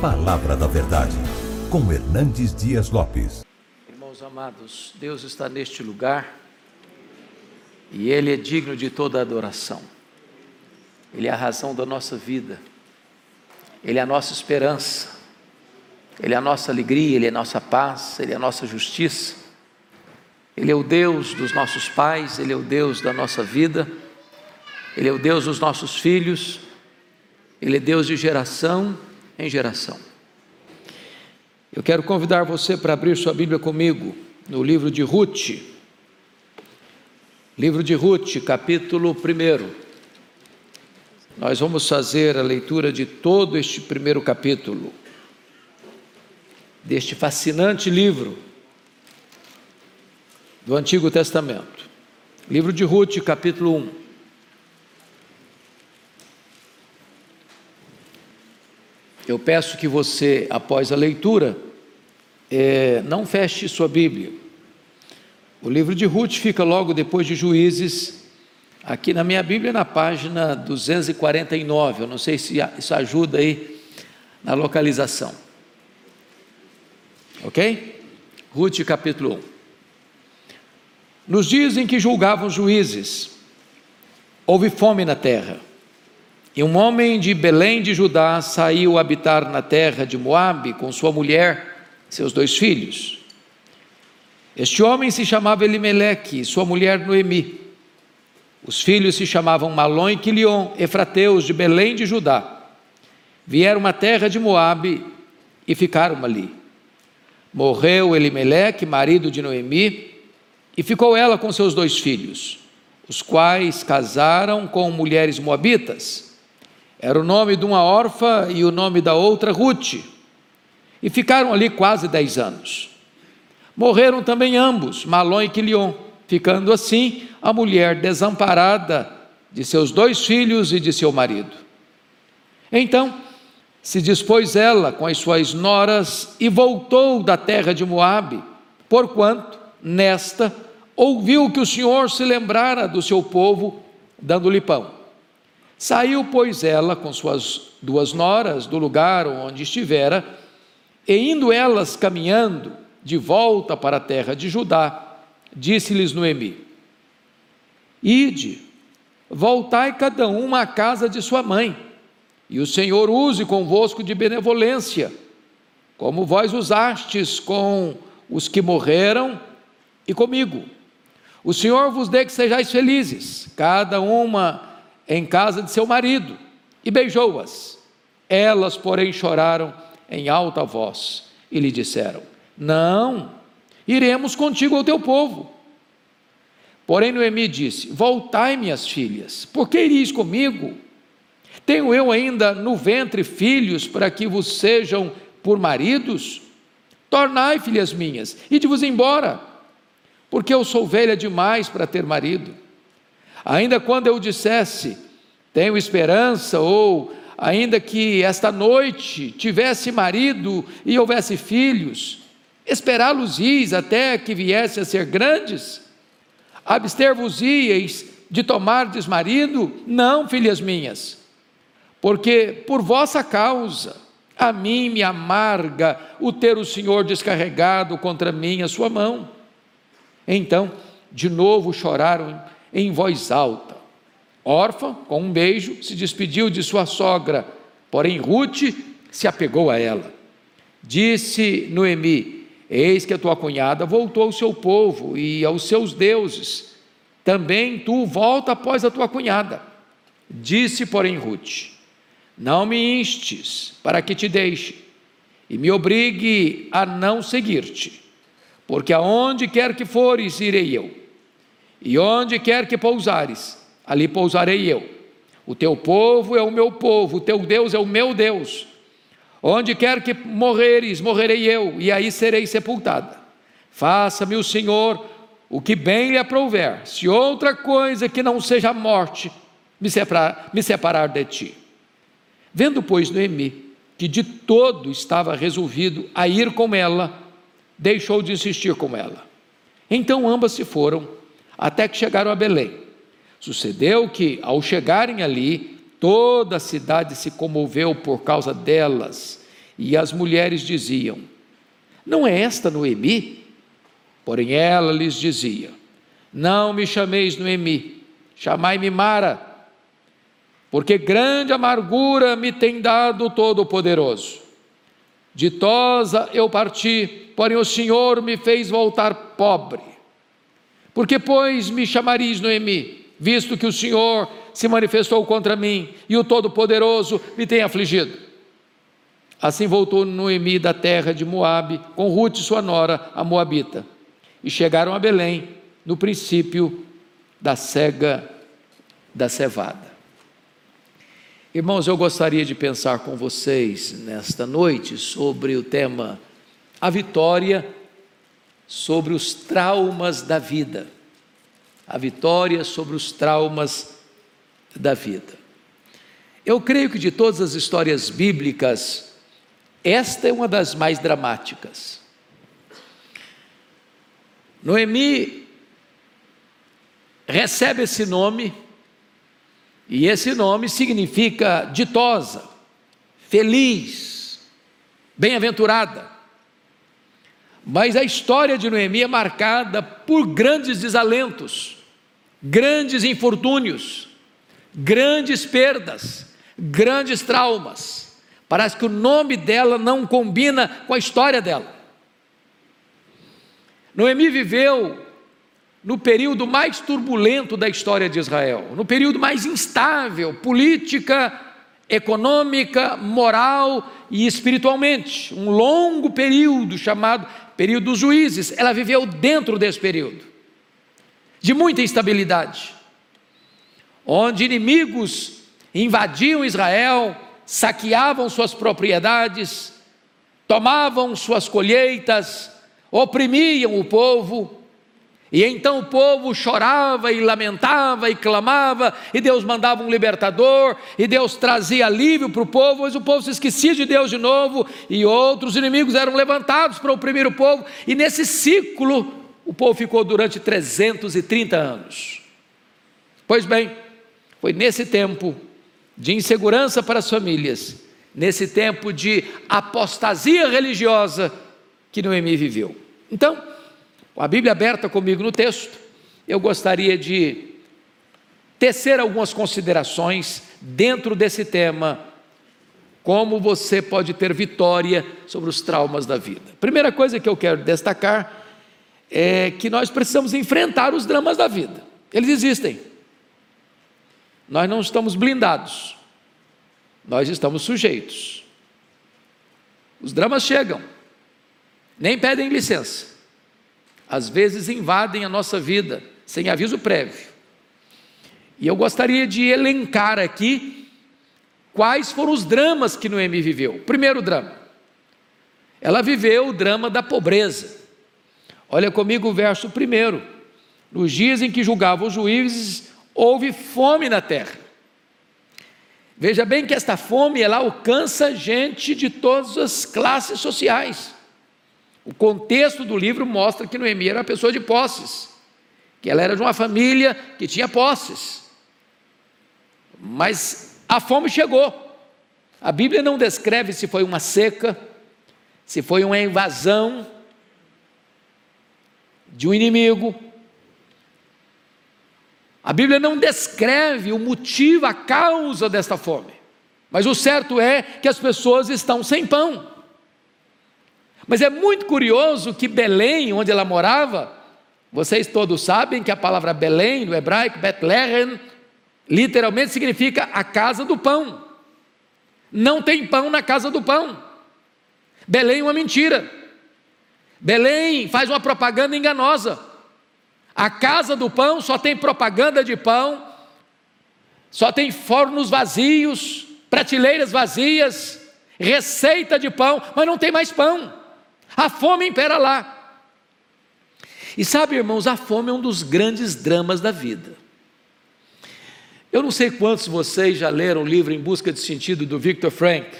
Palavra da Verdade, com Hernandes Dias Lopes. Irmãos amados, Deus está neste lugar e Ele é digno de toda adoração. Ele é a razão da nossa vida, Ele é a nossa esperança, Ele é a nossa alegria, Ele é a nossa paz, Ele é a nossa justiça. Ele é o Deus dos nossos pais, Ele é o Deus da nossa vida, Ele é o Deus dos nossos filhos, Ele é Deus de geração em geração. Eu quero convidar você para abrir sua Bíblia comigo no livro de Ruth. Livro de Ruth, capítulo 1. Nós vamos fazer a leitura de todo este primeiro capítulo, deste fascinante livro do Antigo Testamento. Livro de Ruth, capítulo 1. Eu peço que você, após a leitura, é, não feche sua Bíblia. O livro de Ruth fica logo depois de Juízes, aqui na minha Bíblia, na página 249. Eu não sei se isso ajuda aí na localização. Ok? Ruth, capítulo 1. Nos dias em que julgavam juízes, houve fome na terra. E um homem de Belém de Judá saiu habitar na terra de Moabe com sua mulher, seus dois filhos. Este homem se chamava Elimeleque, sua mulher Noemi. Os filhos se chamavam Malom e Quilion, efrateus de Belém de Judá. Vieram à terra de Moabe e ficaram ali. Morreu Elimeleque, marido de Noemi, e ficou ela com seus dois filhos, os quais casaram com mulheres moabitas era o nome de uma órfã e o nome da outra Ruth. E ficaram ali quase dez anos. Morreram também ambos, Malom e Quilion, ficando assim a mulher desamparada de seus dois filhos e de seu marido. Então se dispôs ela com as suas noras e voltou da terra de Moabe, porquanto nesta ouviu que o Senhor se lembrara do seu povo, dando-lhe pão. Saiu, pois, ela com suas duas noras do lugar onde estivera, e indo elas caminhando de volta para a terra de Judá, disse-lhes Noemi: Ide, voltai cada uma à casa de sua mãe, e o Senhor use convosco de benevolência, como vós usastes com os que morreram e comigo. O Senhor vos dê que sejais felizes, cada uma em casa de seu marido e beijou-as. Elas, porém, choraram em alta voz e lhe disseram: Não, iremos contigo ao teu povo. Porém, Noemi disse: Voltai, minhas filhas, por que iris comigo? Tenho eu ainda no ventre filhos para que vos sejam por maridos? Tornai, filhas minhas, e de vos embora, porque eu sou velha demais para ter marido. Ainda quando eu dissesse, tenho esperança, ou ainda que esta noite tivesse marido e houvesse filhos, esperá-los-ieis até que viessem a ser grandes? Abster-vos-ieis de tomardes marido? Não, filhas minhas, porque por vossa causa, a mim me amarga o ter o Senhor descarregado contra mim a sua mão. Então, de novo choraram em voz alta. Órfã, com um beijo, se despediu de sua sogra, porém Ruth se apegou a ela. Disse Noemi: Eis que a tua cunhada voltou ao seu povo e aos seus deuses. Também tu volta após a tua cunhada. Disse, porém, Ruth: Não me instes para que te deixe e me obrigue a não seguir-te, porque aonde quer que fores, irei eu e onde quer que pousares, ali pousarei eu. O teu povo é o meu povo, o teu Deus é o meu Deus. Onde quer que morreres, morrerei eu, e aí serei sepultada. Faça-me o Senhor o que bem lhe aprouver, se outra coisa que não seja a morte me separar, me separar de ti. Vendo, pois, Noemi, que de todo estava resolvido a ir com ela, deixou de insistir com ela. Então ambas se foram até que chegaram a Belém. Sucedeu que, ao chegarem ali, toda a cidade se comoveu por causa delas, E as mulheres diziam: Não é esta Noemi? Porém ela lhes dizia: Não me chameis Noemi, chamai-me Mara, porque grande amargura me tem dado o Todo-Poderoso. Ditosa eu parti, porém o Senhor me fez voltar pobre. Porque, pois, me chamareis Noemi, visto que o Senhor se manifestou contra mim e o Todo-Poderoso me tem afligido? Assim voltou Noemi da terra de Moabe, com Ruth, sua nora, a Moabita, e chegaram a Belém, no princípio da cega da cevada. Irmãos, eu gostaria de pensar com vocês nesta noite sobre o tema a vitória sobre os traumas da vida. A vitória sobre os traumas da vida. Eu creio que de todas as histórias bíblicas, esta é uma das mais dramáticas. Noemi recebe esse nome, e esse nome significa ditosa, feliz, bem-aventurada. Mas a história de Noemi é marcada por grandes desalentos, grandes infortúnios, grandes perdas, grandes traumas. Parece que o nome dela não combina com a história dela. Noemi viveu no período mais turbulento da história de Israel, no período mais instável, política, econômica, moral e espiritualmente. Um longo período chamado período dos juízes. Ela viveu dentro desse período, de muita instabilidade, onde inimigos invadiam Israel, saqueavam suas propriedades, tomavam suas colheitas, oprimiam o povo, e então o povo chorava e lamentava e clamava, e Deus mandava um libertador, e Deus trazia alívio para o povo, mas o povo se esquecia de Deus de novo, e outros inimigos eram levantados para oprimir o povo, e nesse ciclo o povo ficou durante 330 anos. Pois bem, foi nesse tempo de insegurança para as famílias, nesse tempo de apostasia religiosa que Noemi viveu. Então, com a Bíblia aberta comigo no texto, eu gostaria de tecer algumas considerações dentro desse tema, como você pode ter vitória sobre os traumas da vida. Primeira coisa que eu quero destacar é que nós precisamos enfrentar os dramas da vida. Eles existem. Nós não estamos blindados, nós estamos sujeitos. Os dramas chegam, nem pedem licença, às vezes invadem a nossa vida sem aviso prévio. E eu gostaria de elencar aqui quais foram os dramas que Noemi viveu. Primeiro drama, ela viveu o drama da pobreza. Olha comigo o verso primeiro. Nos dias em que julgavam os juízes, houve fome na terra. Veja bem que esta fome ela alcança gente de todas as classes sociais. O contexto do livro mostra que Noemi era uma pessoa de posses, que ela era de uma família que tinha posses. Mas a fome chegou. A Bíblia não descreve se foi uma seca, se foi uma invasão de um inimigo, a Bíblia não descreve o motivo, a causa desta fome, mas o certo é que as pessoas estão sem pão. Mas é muito curioso que Belém, onde ela morava, vocês todos sabem que a palavra Belém, no hebraico, Bethlehem, literalmente significa a casa do pão. Não tem pão na casa do pão. Belém é uma mentira. Belém faz uma propaganda enganosa. A casa do pão só tem propaganda de pão, só tem fornos vazios, prateleiras vazias, receita de pão, mas não tem mais pão. A fome impera lá. E sabe, irmãos, a fome é um dos grandes dramas da vida. Eu não sei quantos de vocês já leram o livro Em Busca de Sentido do Viktor Frank,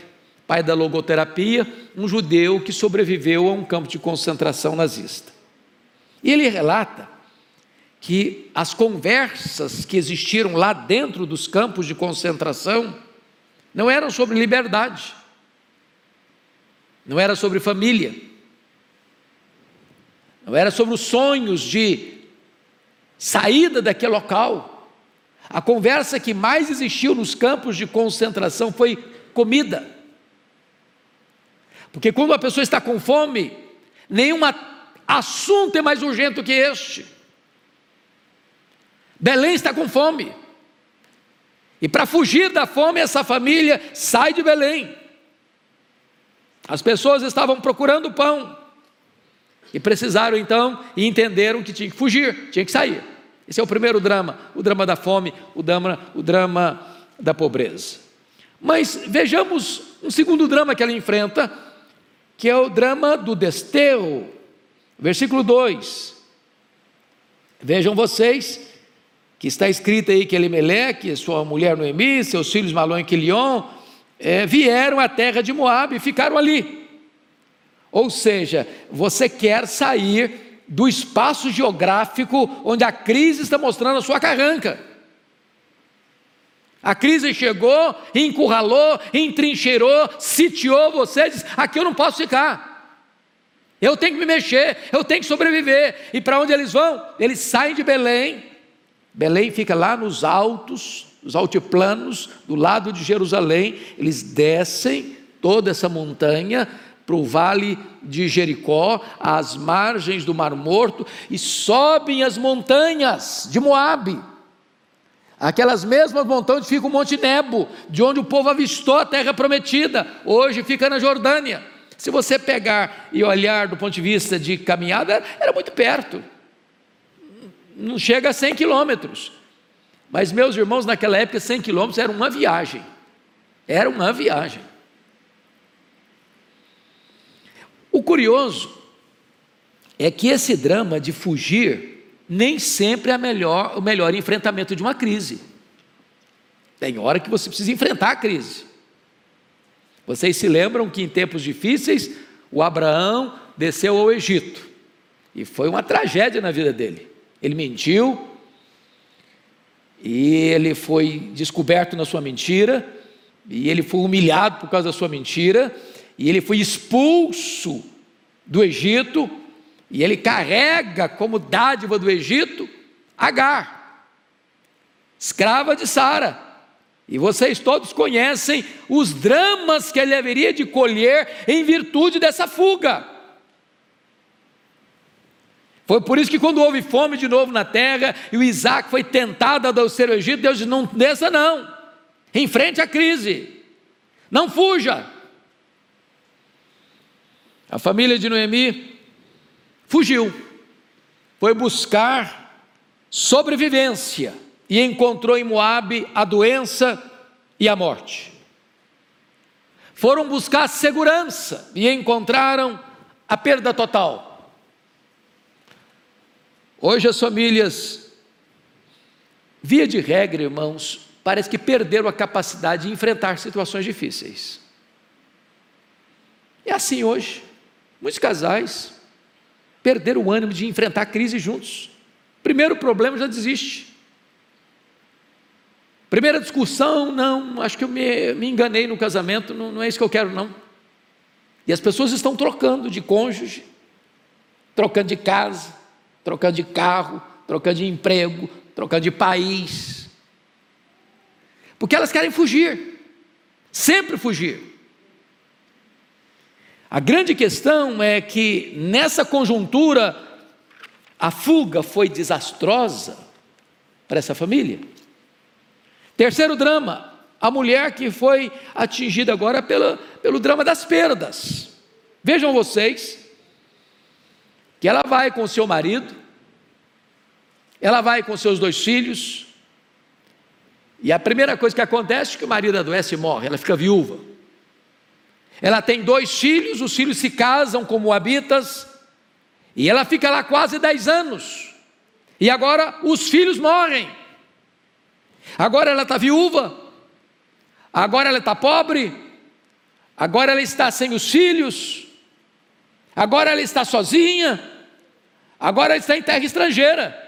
pai da logoterapia, um judeu que sobreviveu a um campo de concentração nazista. E ele relata que as conversas que existiram lá dentro dos campos de concentração não eram sobre liberdade, não era sobre família, não era sobre os sonhos de saída daquele local. A conversa que mais existiu nos campos de concentração foi comida. Porque quando a pessoa está com fome, nenhum assunto é mais urgente do que este. Belém está com fome. E para fugir da fome, essa família sai de Belém. As pessoas estavam procurando pão. E precisaram então e entenderam que tinha que fugir, tinha que sair. Esse é o primeiro drama, o drama da fome, o drama, o drama da pobreza. Mas vejamos um segundo drama que ela enfrenta, que é o drama do desterro. Versículo 2. Vejam vocês que está escrito aí que Elimeleque, sua mulher Noemi, seus filhos Malon e Quilion, é, vieram à terra de Moab e ficaram ali. Ou seja, você quer sair do espaço geográfico onde a crise está mostrando a sua carranca. A crise chegou, encurralou, entrincheirou, sitiou você, diz: aqui eu não posso ficar. Eu tenho que me mexer, eu tenho que sobreviver. E para onde eles vão? Eles saem de Belém. Belém fica lá nos altos, os altiplanos, do lado de Jerusalém. Eles descem toda essa montanha para o vale de Jericó, às margens do Mar Morto, e sobem as montanhas de Moabe. Aquelas mesmas montanhas fica o Monte Nebo, de onde o povo avistou a terra prometida, hoje fica na Jordânia. Se você pegar e olhar do ponto de vista de caminhada, era muito perto, não chega a 100 quilômetros. Mas, meus irmãos, naquela época, 100 quilômetros era uma viagem, era uma viagem. O curioso é que esse drama de fugir nem sempre é melhor, o melhor enfrentamento de uma crise. Tem hora que você precisa enfrentar a crise. Vocês se lembram que em tempos difíceis, o Abraão desceu ao Egito. E foi uma tragédia na vida dele. Ele mentiu, e ele foi descoberto na sua mentira, e ele foi humilhado por causa da sua mentira, e ele foi expulso do Egito, e ele carrega como dádiva do Egito Agar, escrava de Sara. E vocês todos conhecem os dramas que ele haveria de colher em virtude dessa fuga. Foi por isso que quando houve fome de novo na terra e o Isaac foi tentado a adoecer o Egito, Deus disse: não desça não, enfrente a crise, não fuja. A família de Noemi fugiu, foi buscar sobrevivência e encontrou em Moabe a doença e a morte. Foram buscar segurança e encontraram a perda total. Hoje as famílias, via de regra, irmãos, parece que perderam a capacidade de enfrentar situações difíceis. É assim hoje. Muitos casais perderam o ânimo de enfrentar a crise juntos. Primeiro problema já desiste. Primeira discussão, não, acho que eu me, me enganei no casamento, não, não é isso que eu quero, não. E as pessoas estão trocando de cônjuge, trocando de casa, trocando de carro, trocando de emprego, trocando de país. Porque elas querem fugir, sempre fugir. A grande questão é que nessa conjuntura a fuga foi desastrosa para essa família. Terceiro drama, a mulher que foi atingida agora pela, pelo drama das perdas. Vejam vocês que ela vai com seu marido, ela vai com seus dois filhos, e a primeira coisa que acontece é que o marido adoece e morre, ela fica viúva. Ela tem dois filhos, os filhos se casam como habitas, e ela fica lá quase dez anos. E agora os filhos morrem. Agora ela está viúva. Agora ela está pobre. Agora ela está sem os filhos. Agora ela está sozinha. Agora ela está em terra estrangeira.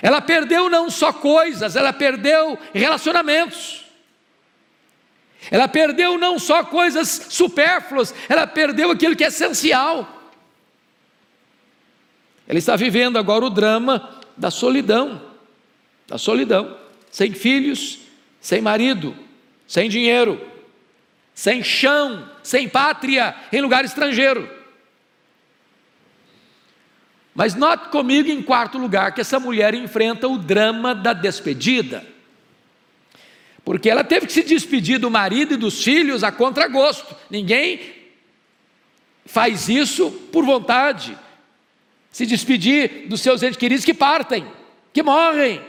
Ela perdeu não só coisas, ela perdeu relacionamentos. Ela perdeu não só coisas supérfluas, ela perdeu aquilo que é essencial. Ela está vivendo agora o drama da solidão, da solidão, sem filhos, sem marido, sem dinheiro, sem chão, sem pátria, em lugar estrangeiro. Mas note comigo, em quarto lugar, que essa mulher enfrenta o drama da despedida. Porque ela teve que se despedir do marido e dos filhos a contragosto. Ninguém faz isso por vontade. Se despedir dos seus entes queridos que partem, que morrem.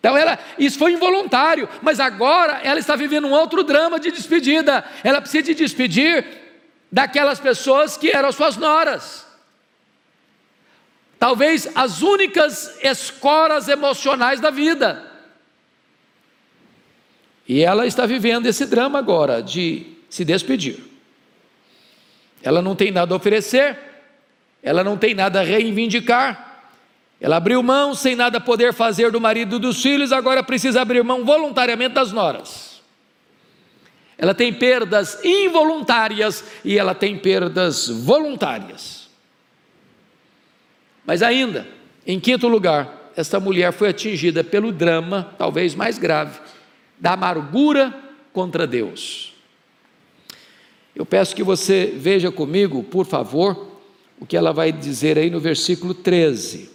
Então ela, isso foi involuntário, mas agora ela está vivendo um outro drama de despedida. Ela precisa de despedir daquelas pessoas que eram suas noras. Talvez as únicas escoras emocionais da vida. E ela está vivendo esse drama agora de se despedir. Ela não tem nada a oferecer, ela não tem nada a reivindicar, ela abriu mão sem nada poder fazer do marido e dos filhos, agora precisa abrir mão voluntariamente das noras. Ela tem perdas involuntárias e ela tem perdas voluntárias. Mas ainda, em quinto lugar, esta mulher foi atingida pelo drama, talvez mais grave, da amargura contra Deus. Eu peço que você veja comigo, por favor, o que ela vai dizer aí no versículo 13.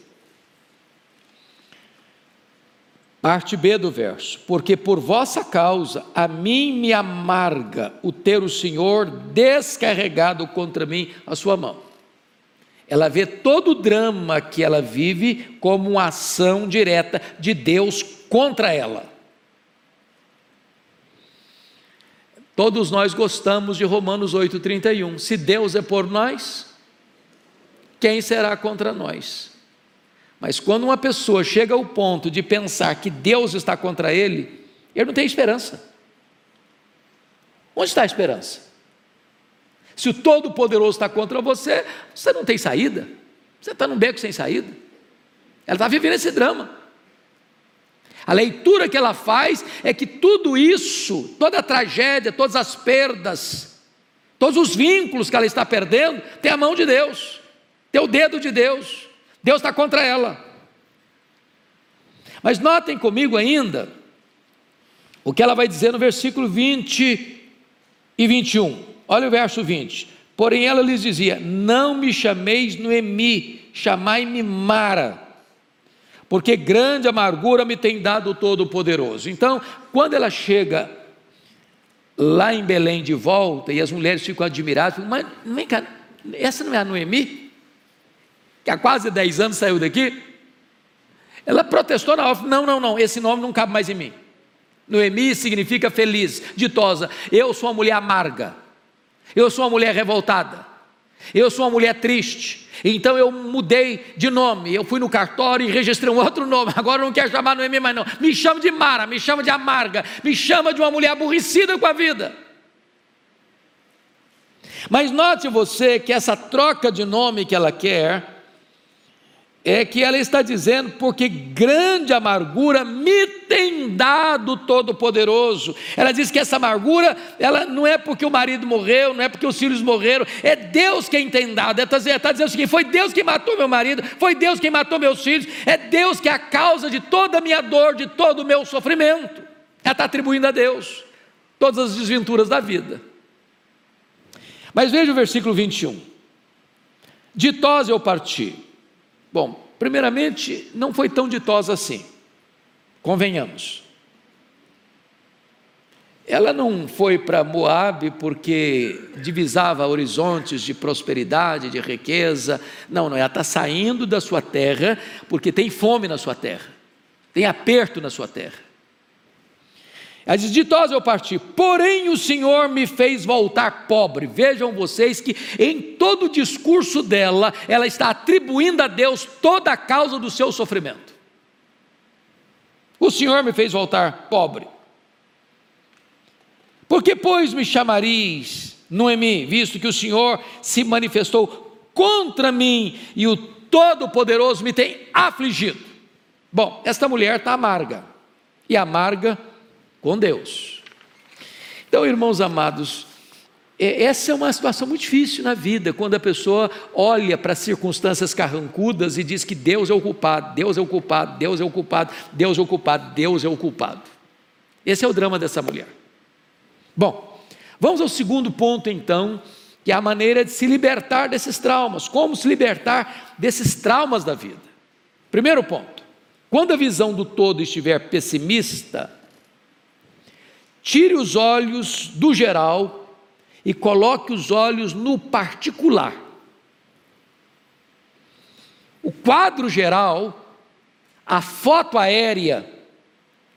Parte B do verso: Porque por vossa causa a mim me amarga o ter o Senhor descarregado contra mim a sua mão. Ela vê todo o drama que ela vive como uma ação direta de Deus contra ela. Todos nós gostamos de Romanos 8,31. Se Deus é por nós, quem será contra nós? Mas quando uma pessoa chega ao ponto de pensar que Deus está contra ele, ele não tem esperança. Onde está a esperança? Se o Todo-Poderoso está contra você, você não tem saída. Você está num beco sem saída. Ela está vivendo esse drama. A leitura que ela faz é que tudo isso, toda a tragédia, todas as perdas, todos os vínculos que ela está perdendo, tem a mão de Deus, tem o dedo de Deus. Deus está contra ela. Mas notem comigo ainda o que ela vai dizer no versículo 20 e 21. Olha o verso 20. Porém ela lhes dizia: Não me chameis Noemi, chamai-me Mara, porque grande amargura me tem dado o Todo-Poderoso. Então, quando ela chega lá em Belém de volta e as mulheres ficam admiradas, mas vem cá, essa não é a Noemi? que há quase 10 anos saiu daqui, ela protestou na off: não, não, não, esse nome não cabe mais em mim. Noemi significa feliz, ditosa. Eu sou uma mulher amarga, eu sou uma mulher revoltada, eu sou uma mulher triste. Então eu mudei de nome, eu fui no cartório e registrei um outro nome. Agora eu não quero chamar Noemi mais não. Me chama de Mara, me chama de amarga, me chama de uma mulher aborrecida com a vida. Mas note você que essa troca de nome que ela quer é que ela está dizendo, porque grande amargura me tem dado Todo-Poderoso. Ela diz que essa amargura, ela não é porque o marido morreu, não é porque os filhos morreram, é Deus quem tem dado. Ela está, está dizendo o seguinte: foi Deus quem matou meu marido, foi Deus quem matou meus filhos, é Deus que é a causa de toda a minha dor, de todo o meu sofrimento. Ela está atribuindo a Deus todas as desventuras da vida. Mas veja o versículo 21. Ditosa eu parti Bom, primeiramente, não foi tão ditosa assim, convenhamos. Ela não foi para Moabe porque divisava horizontes de prosperidade, de riqueza. Não, não, ela está saindo da sua terra porque tem fome na sua terra, tem aperto na sua terra. Ela diz: eu parti, porém o Senhor me fez voltar pobre. Vejam vocês que em todo o discurso dela, ela está atribuindo a Deus toda a causa do seu sofrimento. O Senhor me fez voltar pobre. Porque, pois, me chamareis Noemi, visto que o Senhor se manifestou contra mim e o Todo-Poderoso me tem afligido. Bom, esta mulher está amarga, e amarga com Deus. Então, irmãos amados, é, essa é uma situação muito difícil na vida, quando a pessoa olha para circunstâncias carrancudas e diz que Deus é o culpado, Deus é o culpado, Deus é o culpado, Deus é o culpado, Deus é o culpado. Esse é o drama dessa mulher. Bom, vamos ao segundo ponto então, que é a maneira de se libertar desses traumas. Como se libertar desses traumas da vida? Primeiro ponto: quando a visão do todo estiver pessimista, tire os olhos do geral e coloque os olhos no particular. O quadro geral, a foto aérea,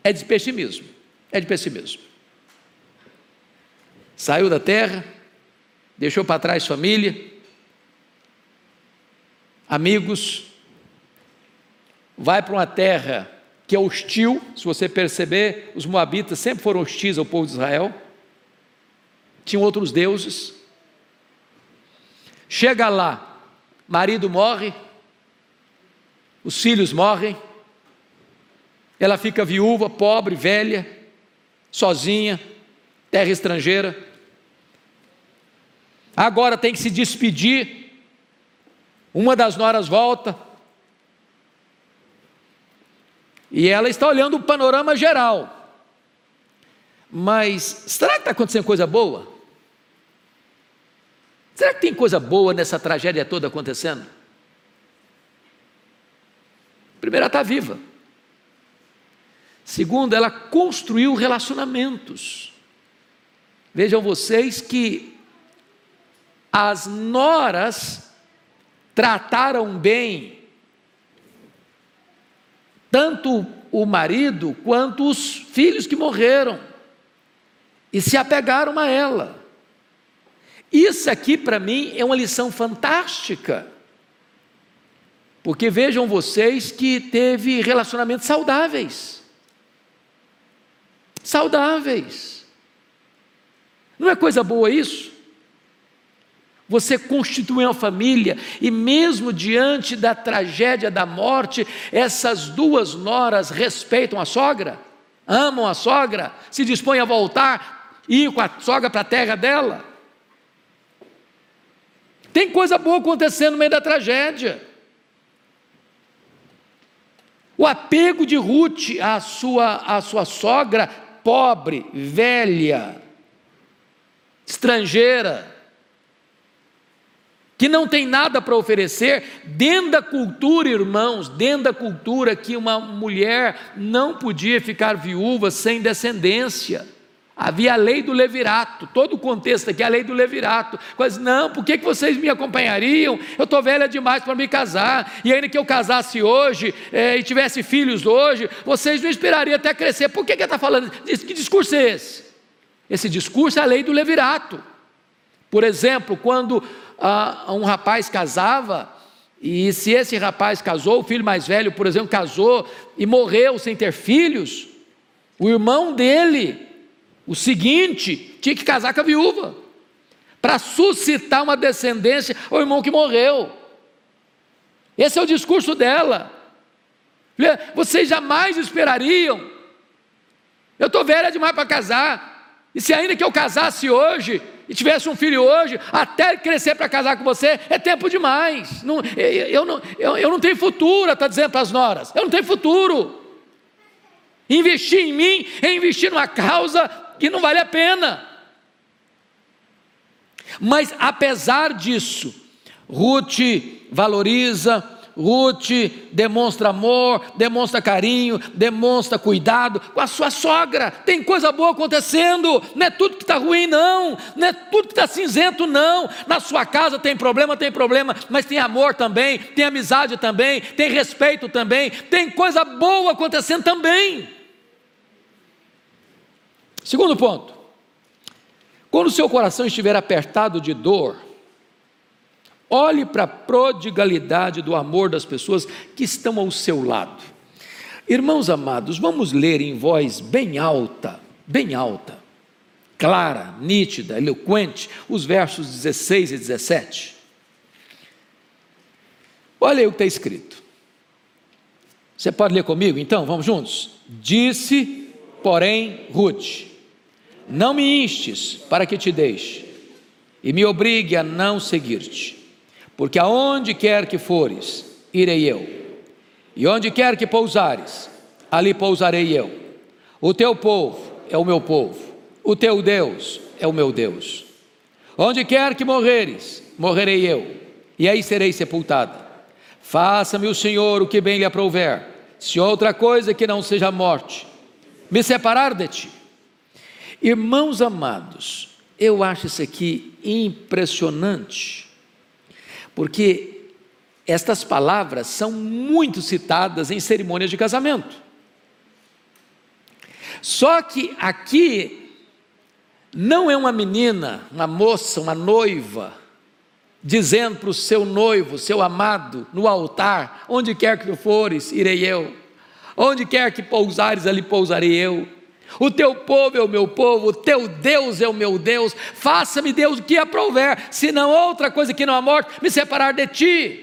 é de pessimismo. É de pessimismo. Saiu da terra, deixou para trás família, amigos, vai para uma terra que é hostil, se você perceber, os moabitas sempre foram hostis ao povo de Israel, tinham outros deuses. Chega lá, marido morre, os filhos morrem, ela fica viúva, pobre, velha, sozinha, terra estrangeira. Agora tem que se despedir. Uma das noras volta. E ela está olhando o panorama geral. Mas será que está acontecendo coisa boa? Será que tem coisa boa nessa tragédia toda acontecendo? Primeiro, ela está viva. Segundo, ela construiu relacionamentos. Vejam vocês que as noras trataram bem tanto o marido quanto os filhos que morreram e se apegaram a ela. Isso aqui para mim é uma lição fantástica. Porque vejam vocês que teve relacionamentos saudáveis. Saudáveis. Não é coisa boa isso? Você constitui uma família e, mesmo diante da tragédia da morte, essas duas noras respeitam a sogra, amam a sogra, se dispõem a voltar, ir com a sogra para a terra dela. Tem coisa boa acontecendo no meio da tragédia. O apego de Ruth à sua, à sua sogra, pobre, velha, estrangeira, que não tem nada para oferecer, dentro da cultura, irmãos, dentro da cultura que uma mulher não podia ficar viúva sem descendência. Havia a lei do levirato, todo o contexto aqui é a lei do levirato. Mas não, por que, que vocês me acompanhariam? Eu estou velha demais para me casar, e ainda que eu casasse hoje é, e tivesse filhos hoje, vocês não esperariam até crescer. Por que, que está falando? Que discurso é esse? Esse discurso é a lei do levirato. Por exemplo, quando ah, um rapaz casava, e se esse rapaz casou, o filho mais velho, por exemplo, casou e morreu sem ter filhos, o irmão dele, o seguinte, tinha que casar com a viúva, para suscitar uma descendência ao irmão que morreu. Esse é o discurso dela. Vocês jamais esperariam. Eu estou velha demais para casar. E se ainda que eu casasse hoje, e tivesse um filho hoje, até crescer para casar com você, é tempo demais. Não, eu, não, eu, eu não tenho futuro, está dizendo para as noras. Eu não tenho futuro. Investir em mim é investir numa causa que não vale a pena. Mas apesar disso, Ruth valoriza Ruth demonstra amor, demonstra carinho, demonstra cuidado com a sua sogra. Tem coisa boa acontecendo, não é tudo que está ruim, não, não é tudo que está cinzento, não. Na sua casa tem problema, tem problema, mas tem amor também, tem amizade também, tem respeito também, tem coisa boa acontecendo também. Segundo ponto, quando o seu coração estiver apertado de dor, Olhe para a prodigalidade do amor das pessoas que estão ao seu lado. Irmãos amados, vamos ler em voz bem alta, bem alta, clara, nítida, eloquente, os versos 16 e 17. Olha aí o que está escrito. Você pode ler comigo então? Vamos juntos? Disse, porém, Ruth: Não me instes para que te deixe, e me obrigue a não seguir-te, porque aonde quer que fores, irei eu, e onde quer que pousares, ali pousarei eu. O teu povo é o meu povo, o teu Deus é o meu Deus. Onde quer que morreres, morrerei eu, e aí serei sepultada. Faça-me o Senhor o que bem lhe aprouver, se outra coisa que não seja morte, me separar de ti. Irmãos amados, eu acho isso aqui impressionante, porque estas palavras são muito citadas em cerimônias de casamento. Só que aqui não é uma menina, uma moça, uma noiva, dizendo para o seu noivo, seu amado, no altar: onde quer que tu fores, irei eu, onde quer que pousares, ali pousarei eu. O teu povo é o meu povo, o teu Deus é o meu Deus. Faça-me, Deus, o que aprouver, se não outra coisa que não a morte, me separar de ti.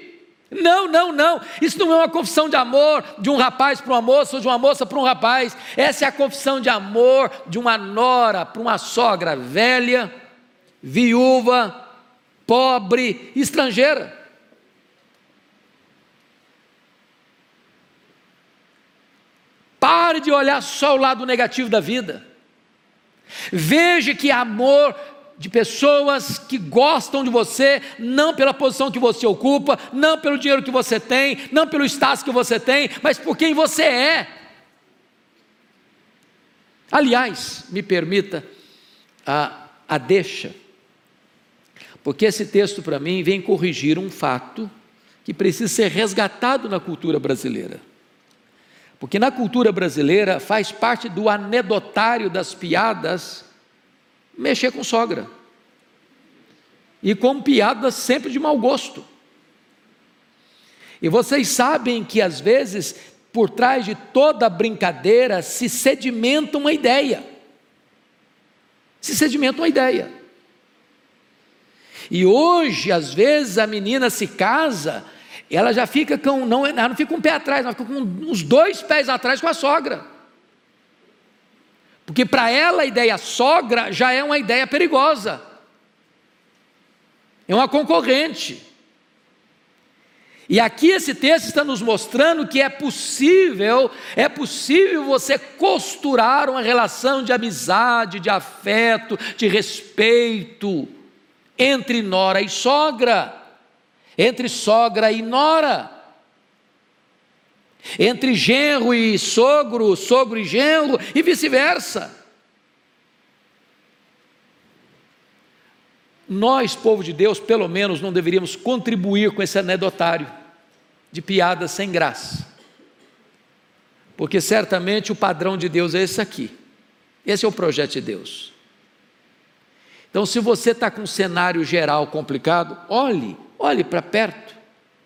Não, não, não. Isso não é uma confissão de amor de um rapaz para uma moça ou de uma moça para um rapaz. Essa é a confissão de amor de uma nora para uma sogra velha, viúva, pobre, estrangeira. Pare de olhar só o lado negativo da vida. Veja que amor de pessoas que gostam de você, não pela posição que você ocupa, não pelo dinheiro que você tem, não pelo status que você tem, mas por quem você é. Aliás, me permita a, a deixa, porque esse texto para mim vem corrigir um fato que precisa ser resgatado na cultura brasileira. Porque na cultura brasileira faz parte do anedotário das piadas mexer com sogra. E com piadas sempre de mau gosto. E vocês sabem que às vezes, por trás de toda brincadeira, se sedimenta uma ideia. Se sedimenta uma ideia. E hoje, às vezes, a menina se casa ela já fica com, não, ela não fica um pé atrás, ela fica com uns dois pés atrás com a sogra. Porque para ela a ideia sogra já é uma ideia perigosa. É uma concorrente. E aqui esse texto está nos mostrando que é possível, é possível você costurar uma relação de amizade, de afeto, de respeito entre nora e sogra entre sogra e nora, entre genro e sogro, sogro e genro, e vice-versa. Nós, povo de Deus, pelo menos não deveríamos contribuir com esse anedotário de piadas sem graça, porque certamente o padrão de Deus é esse aqui, esse é o projeto de Deus. Então, se você está com um cenário geral complicado, olhe Olhe para perto,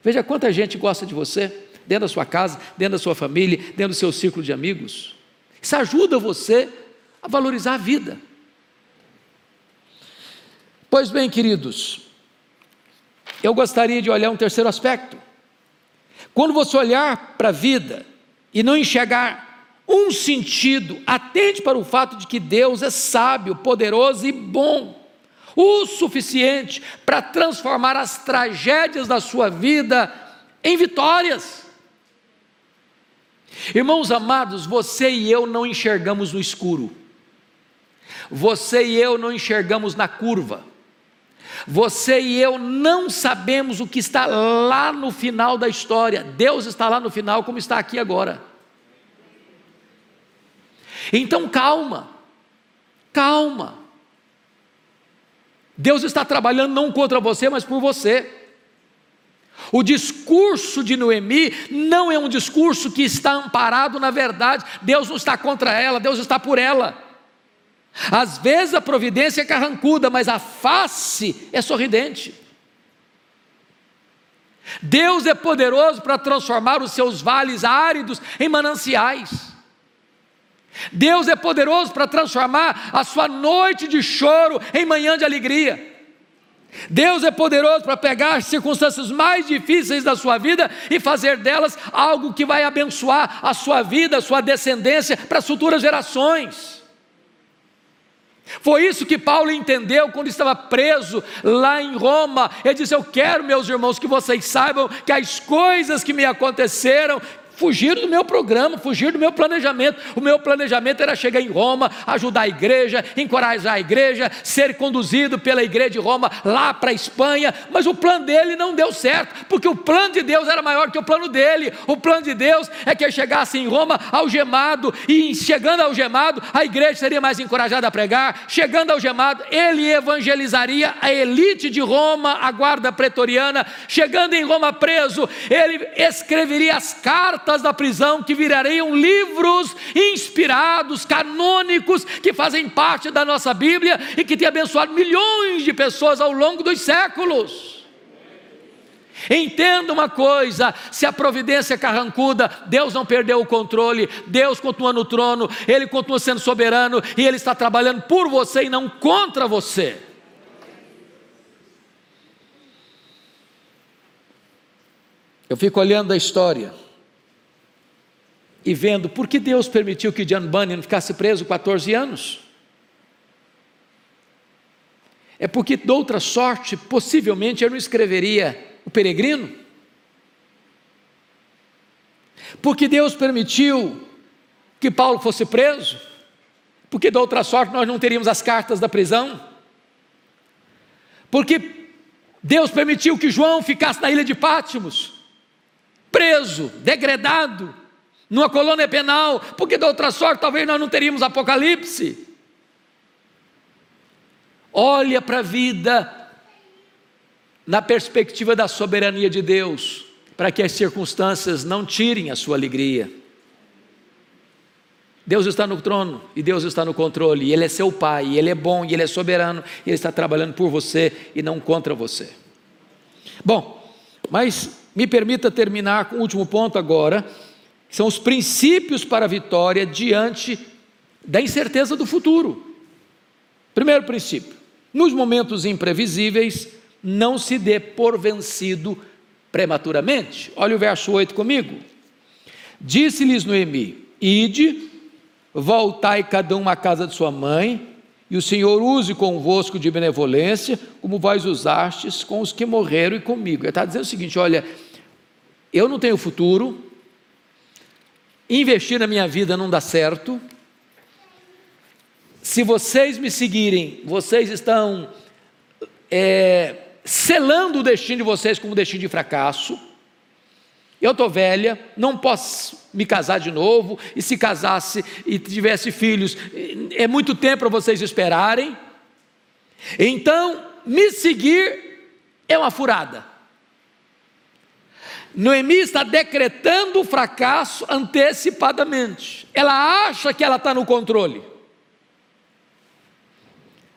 veja quanta gente gosta de você, dentro da sua casa, dentro da sua família, dentro do seu círculo de amigos. Isso ajuda você a valorizar a vida. Pois bem, queridos, eu gostaria de olhar um terceiro aspecto. Quando você olhar para a vida e não enxergar um sentido, atente para o fato de que Deus é sábio, poderoso e bom o suficiente para transformar as tragédias da sua vida em vitórias. Irmãos amados, você e eu não enxergamos no escuro, você e eu não enxergamos na curva, você e eu não sabemos o que está lá no final da história, Deus está lá no final, como está aqui agora. Então calma, calma, Deus está trabalhando não contra você, mas por você. O discurso de Noemi não é um discurso que está amparado na verdade. Deus não está contra ela, Deus está por ela. Às vezes a providência é carrancuda, mas a face é sorridente. Deus é poderoso para transformar os seus vales áridos em mananciais. Deus é poderoso para transformar a sua noite de choro em manhã de alegria. Deus é poderoso para pegar as circunstâncias mais difíceis da sua vida e fazer delas algo que vai abençoar a sua vida, a sua descendência para as futuras gerações. Foi isso que Paulo entendeu quando estava preso lá em Roma. Ele disse: Eu quero, meus irmãos, que vocês saibam que as coisas que me aconteceram Fugiram do meu programa, fugiram do meu planejamento. O meu planejamento era chegar em Roma, ajudar a igreja, encorajar a igreja, ser conduzido pela igreja de Roma lá para a Espanha. Mas o plano dele não deu certo, porque o plano de Deus era maior que o plano dele. O plano de Deus é que ele chegasse em Roma algemado, e chegando algemado, a igreja seria mais encorajada a pregar. Chegando algemado, ele evangelizaria a elite de Roma, a guarda pretoriana. Chegando em Roma preso, ele escreveria as cartas portas da prisão que virariam livros inspirados, canônicos, que fazem parte da nossa Bíblia e que tem abençoado milhões de pessoas ao longo dos séculos. Entenda uma coisa: se a providência é carrancuda, Deus não perdeu o controle, Deus continua no trono, Ele continua sendo soberano e Ele está trabalhando por você e não contra você. Eu fico olhando a história e vendo por que Deus permitiu que John Bunyan ficasse preso 14 anos. É porque, de outra sorte, possivelmente eu não escreveria O Peregrino. Porque Deus permitiu que Paulo fosse preso. Porque, de outra sorte, nós não teríamos as cartas da prisão. Porque Deus permitiu que João ficasse na ilha de Pátimos, preso, degradado numa colônia penal, porque da outra sorte talvez nós não teríamos Apocalipse. Olha para a vida na perspectiva da soberania de Deus, para que as circunstâncias não tirem a sua alegria. Deus está no trono e Deus está no controle, e Ele é seu Pai, e Ele é bom, e Ele é soberano, e Ele está trabalhando por você e não contra você. Bom, mas me permita terminar com o último ponto agora, são os princípios para a vitória diante da incerteza do futuro. Primeiro princípio: nos momentos imprevisíveis, não se dê por vencido prematuramente. Olha o verso 8 comigo. Disse-lhes Noemi: Ide, voltai cada um à casa de sua mãe, e o Senhor use convosco de benevolência, como vós usastes com os que morreram e comigo. Ele está dizendo o seguinte: olha, eu não tenho futuro, investir na minha vida não dá certo. Se vocês me seguirem, vocês estão é, selando o destino de vocês como destino de fracasso. Eu estou velha, não posso me casar de novo, e se casasse e tivesse filhos, é muito tempo para vocês esperarem. Então, me seguir é uma furada. Noemi está decretando o fracasso antecipadamente. Ela acha que ela está no controle.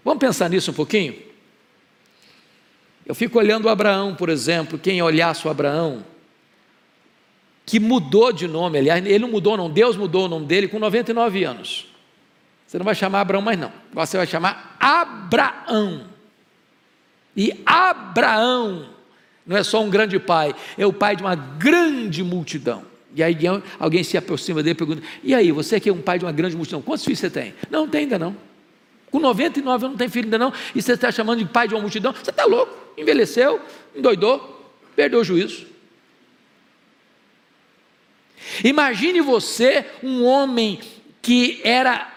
Vamos pensar nisso um pouquinho? Eu fico olhando Abraão, por exemplo, quem olhasse o Abraão, que mudou de nome, aliás, ele não mudou, não, Deus mudou o nome dele com 99 anos. Você não vai chamar Abraão mais, não. Você vai chamar Abraão. E Abraão não é só um grande pai, é o pai de uma grande multidão. E aí alguém se aproxima dele e pergunta: E aí, você que é um pai de uma grande multidão, quantos filhos você tem? Não, não tem ainda não. Com 99 eu não tenho filho ainda não. E você está chamando de pai de uma multidão? Você está louco? Envelheceu, endoidou, perdeu o juízo. Imagine você, um homem que era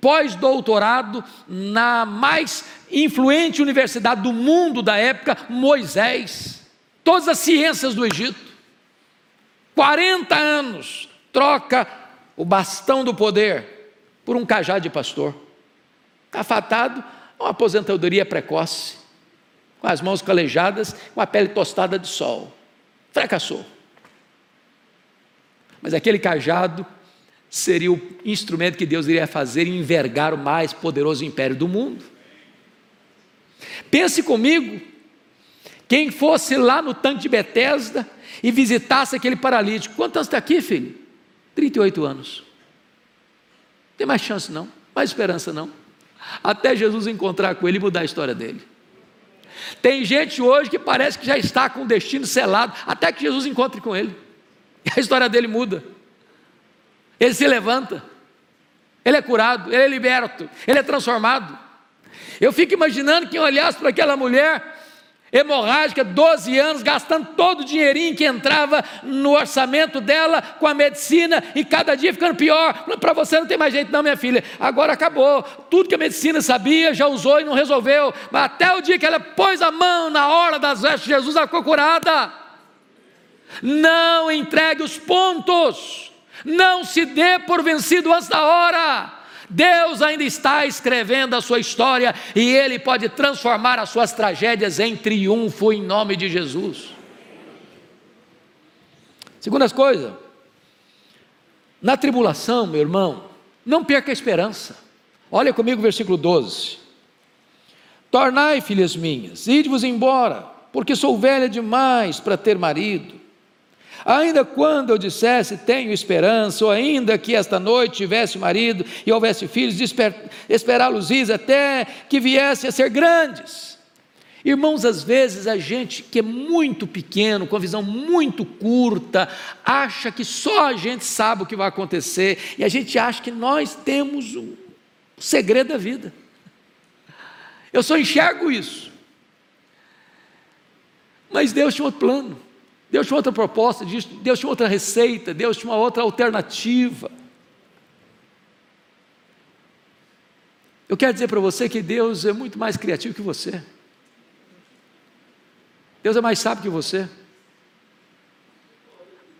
pós-doutorado na mais influente universidade do mundo da época, Moisés todas as ciências do Egito. 40 anos, troca o bastão do poder por um cajado de pastor. Afatado, uma aposentadoria precoce, com as mãos calejadas, com a pele tostada de sol. Fracassou. Mas aquele cajado seria o instrumento que Deus iria fazer envergar o mais poderoso império do mundo. Pense comigo quem fosse lá no tanque de Betesda e visitasse aquele paralítico, quantos anos está aqui, filho? 38 anos. Não tem mais chance não, mais esperança não. Até Jesus encontrar com ele e mudar a história dele. Tem gente hoje que parece que já está com o destino selado, até que Jesus encontre com ele. E a história dele muda. Ele se levanta. Ele é curado, ele é liberto, ele é transformado. Eu fico imaginando quem olhasse para aquela mulher hemorrágica, 12 anos, gastando todo o dinheirinho que entrava no orçamento dela com a medicina e cada dia ficando pior. Para você não tem mais jeito, não, minha filha. Agora acabou. Tudo que a medicina sabia já usou e não resolveu. Mas até o dia que ela pôs a mão na hora das vestes de Jesus, ela ficou curada. Não entregue os pontos. Não se dê por vencido antes da hora. Deus ainda está escrevendo a sua história e Ele pode transformar as suas tragédias em triunfo em nome de Jesus. Segunda coisa, na tribulação, meu irmão, não perca a esperança. Olha comigo o versículo 12: Tornai, filhas minhas, ide-vos embora, porque sou velha demais para ter marido Ainda quando eu dissesse tenho esperança, ou ainda que esta noite tivesse marido e houvesse filhos, esperá-los até que viessem a ser grandes. Irmãos, às vezes a gente que é muito pequeno, com a visão muito curta, acha que só a gente sabe o que vai acontecer, e a gente acha que nós temos o segredo da vida. Eu só enxergo isso. Mas Deus tinha outro plano. Deus tinha outra proposta, Deus tinha outra receita, Deus tinha uma outra alternativa. Eu quero dizer para você que Deus é muito mais criativo que você. Deus é mais sábio que você.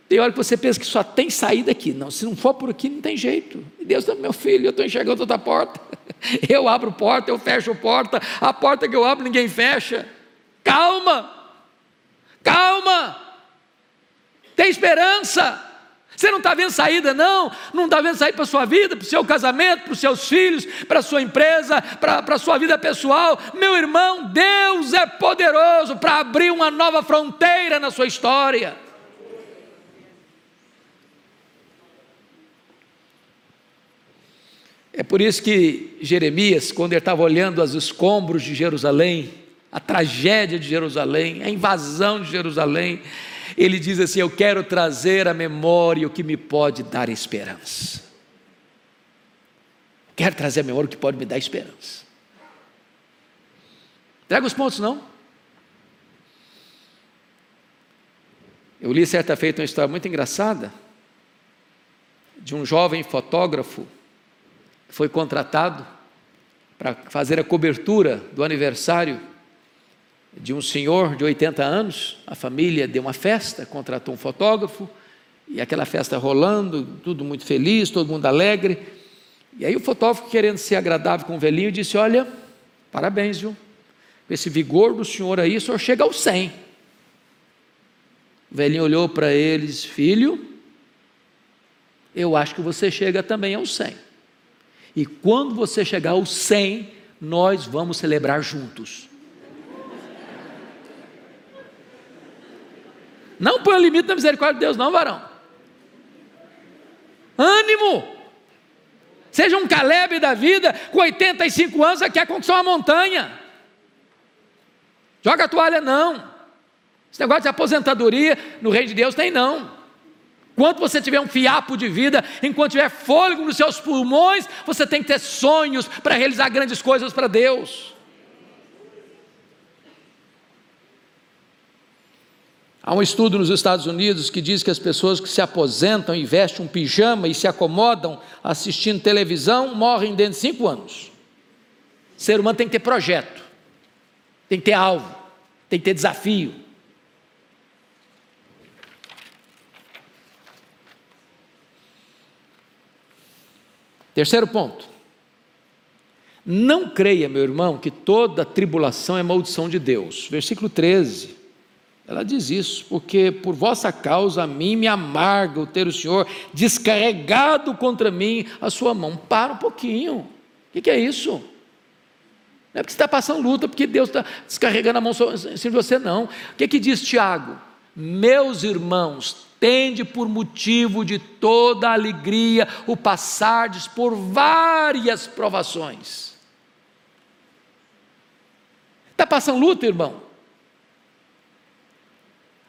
Tem hora que você pensa que só tem saída aqui. Não, se não for por aqui, não tem jeito. Deus está, meu filho, eu estou enxergando outra porta. Eu abro porta, eu fecho porta. A porta que eu abro, ninguém fecha. Calma, calma. Tem esperança. Você não está vendo saída, não? Não está vendo saída para a sua vida, para o seu casamento, para os seus filhos, para a sua empresa, para, a sua vida pessoal. Meu irmão, Deus é poderoso para abrir uma nova fronteira na sua história. É por isso que Jeremias, quando ele estava olhando os escombros de Jerusalém, a tragédia de Jerusalém, a invasão de Jerusalém, ele diz assim: Eu quero trazer à memória o que me pode dar esperança. Quero trazer à memória o que pode me dar esperança. Traga os pontos, não? Eu li certa feita uma história muito engraçada de um jovem fotógrafo que foi contratado para fazer a cobertura do aniversário de um senhor de 80 anos, a família deu uma festa, contratou um fotógrafo, e aquela festa rolando, tudo muito feliz, todo mundo alegre. E aí o fotógrafo, querendo ser agradável com o velhinho, disse: Olha, parabéns, viu? Com esse vigor do senhor aí, o senhor chega aos 100. O velhinho olhou para eles: Filho, eu acho que você chega também aos 100. E quando você chegar aos 100, nós vamos celebrar juntos. Não põe limite da misericórdia de Deus, não, varão. Ânimo! Seja um Caleb da vida, com 85 anos, você quer conquistar uma montanha. Joga a toalha, não. Esse negócio de aposentadoria no reino de Deus tem não. Enquanto você tiver um fiapo de vida, enquanto tiver fôlego nos seus pulmões, você tem que ter sonhos para realizar grandes coisas para Deus. Há um estudo nos Estados Unidos que diz que as pessoas que se aposentam e vestem um pijama e se acomodam assistindo televisão morrem dentro de cinco anos. O ser humano tem que ter projeto, tem que ter alvo, tem que ter desafio. Terceiro ponto. Não creia, meu irmão, que toda tribulação é maldição de Deus. Versículo 13. Ela diz isso, porque por vossa causa a mim me amarga o ter o Senhor descarregado contra mim a sua mão. Para um pouquinho. O que, é isso? Não é porque você está passando luta, porque Deus está descarregando a mão em cima de você, não. O que, que diz Tiago? Meus irmãos, tende por motivo de toda alegria o passardes por várias provações. Está passando luta, irmão?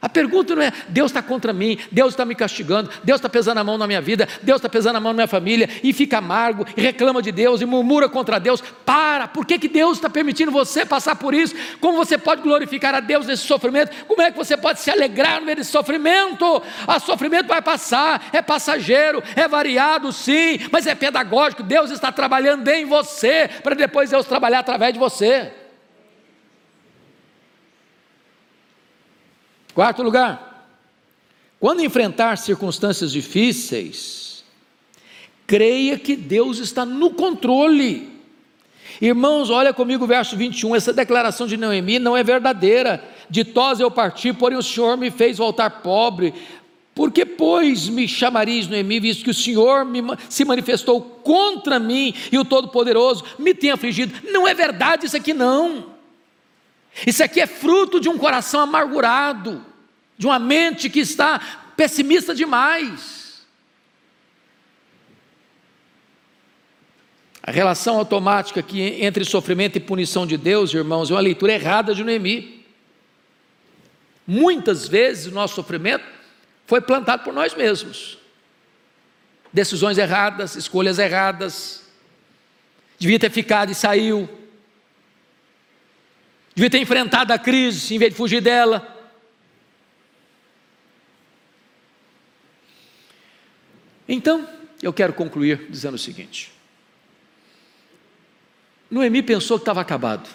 A pergunta não é Deus está contra mim, Deus está me castigando, Deus está pesando a mão na minha vida, Deus está pesando a mão na minha família, e fica amargo, e reclama de Deus, e murmura contra Deus. Para, por que, que Deus está permitindo você passar por isso? Como você pode glorificar a Deus nesse sofrimento? Como é que você pode se alegrar no meio desse sofrimento? O sofrimento vai passar, é passageiro, é variado, sim, mas é pedagógico. Deus está trabalhando em você, para depois Deus trabalhar através de você. Quarto lugar, quando enfrentar circunstâncias difíceis, creia que Deus está no controle. Irmãos, olha comigo o verso 21, essa declaração de Noemi não é verdadeira. De tos eu parti, porém o Senhor me fez voltar pobre. Por que, pois, me chamareis Noemi, visto que o Senhor me, se manifestou contra mim e o Todo-Poderoso me tem afligido? Não é verdade isso aqui, não. Isso aqui é fruto de um coração amargurado, de uma mente que está pessimista demais. A relação automática aqui entre sofrimento e punição de Deus, irmãos, é uma leitura errada de Noemi. Muitas vezes o nosso sofrimento foi plantado por nós mesmos. Decisões erradas, escolhas erradas. Devia ter ficado e saiu devia ter enfrentado a crise em vez de fugir dela. Então, eu quero concluir dizendo o seguinte: Noemi pensou que estava acabado,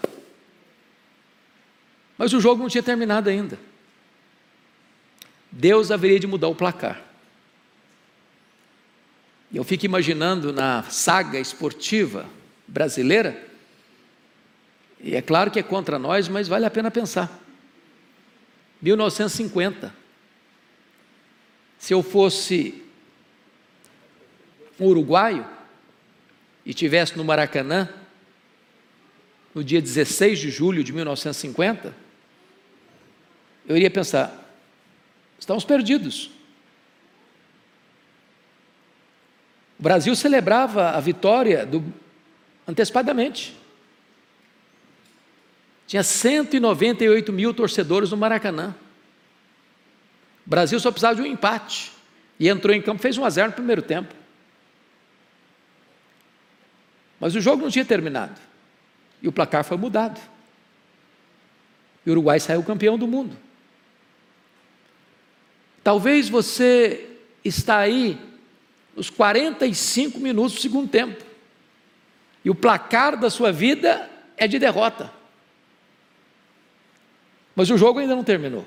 mas o jogo não tinha terminado ainda. Deus haveria de mudar o placar. Eu fico imaginando na saga esportiva brasileira e é claro que é contra nós, mas vale a pena pensar. 1950. Se eu fosse um uruguaio e tivesse no Maracanã no dia 16 de julho de 1950, eu iria pensar: estamos perdidos. O Brasil celebrava a vitória do, antecipadamente. Tinha 198 mil torcedores no Maracanã. O Brasil só precisava de um empate. E entrou em campo, fez 1 a 0 no primeiro tempo. Mas o jogo não tinha terminado. E o placar foi mudado. E o Uruguai saiu campeão do mundo. Talvez você está aí nos 45 minutos do segundo tempo. E o placar da sua vida é de derrota. Mas o jogo ainda não terminou.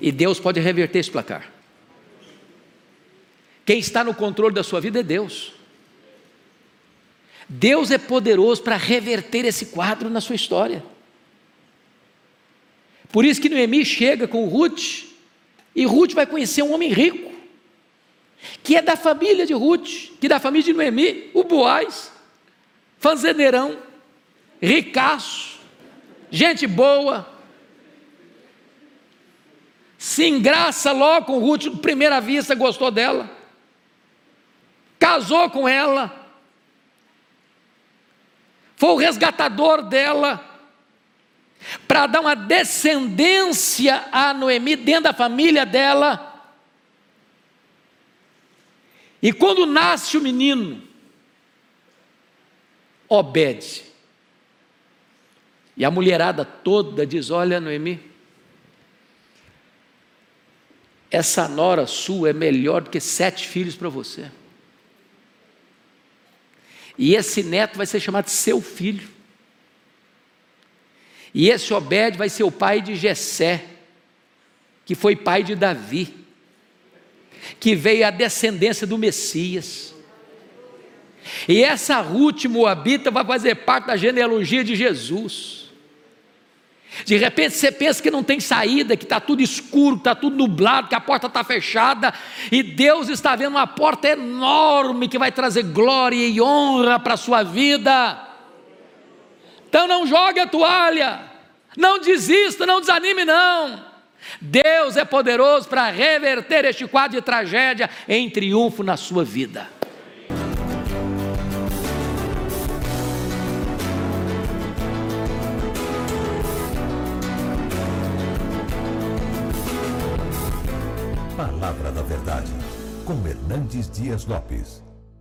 E Deus pode reverter esse placar. Quem está no controle da sua vida é Deus. Deus é poderoso para reverter esse quadro na sua história. Por isso que Noemi chega com Ruth, e Ruth vai conhecer um homem rico, que é da família de Ruth, que é da família de Noemi, o Boaz, fazendeirão, ricaço, gente boa, se engraça logo com Ruth, primeira vista gostou dela, casou com ela, foi o resgatador dela, para dar uma descendência a Noemi dentro da família dela. E quando nasce o menino, Obede, e a mulherada toda diz: Olha, Noemi, essa nora sua é melhor do que sete filhos para você. E esse neto vai ser chamado seu filho. E esse Obed vai ser o pai de Jessé, que foi pai de Davi, que veio a descendência do Messias. E essa Ruth Moabita vai fazer parte da genealogia de Jesus. De repente você pensa que não tem saída, que está tudo escuro, está tudo nublado, que a porta está fechada, e Deus está vendo uma porta enorme que vai trazer glória e honra para a sua vida. Então não jogue a toalha, não desista, não desanime, não. Deus é poderoso para reverter este quadro de tragédia em triunfo na sua vida. Com Hernandes Dias Lopes.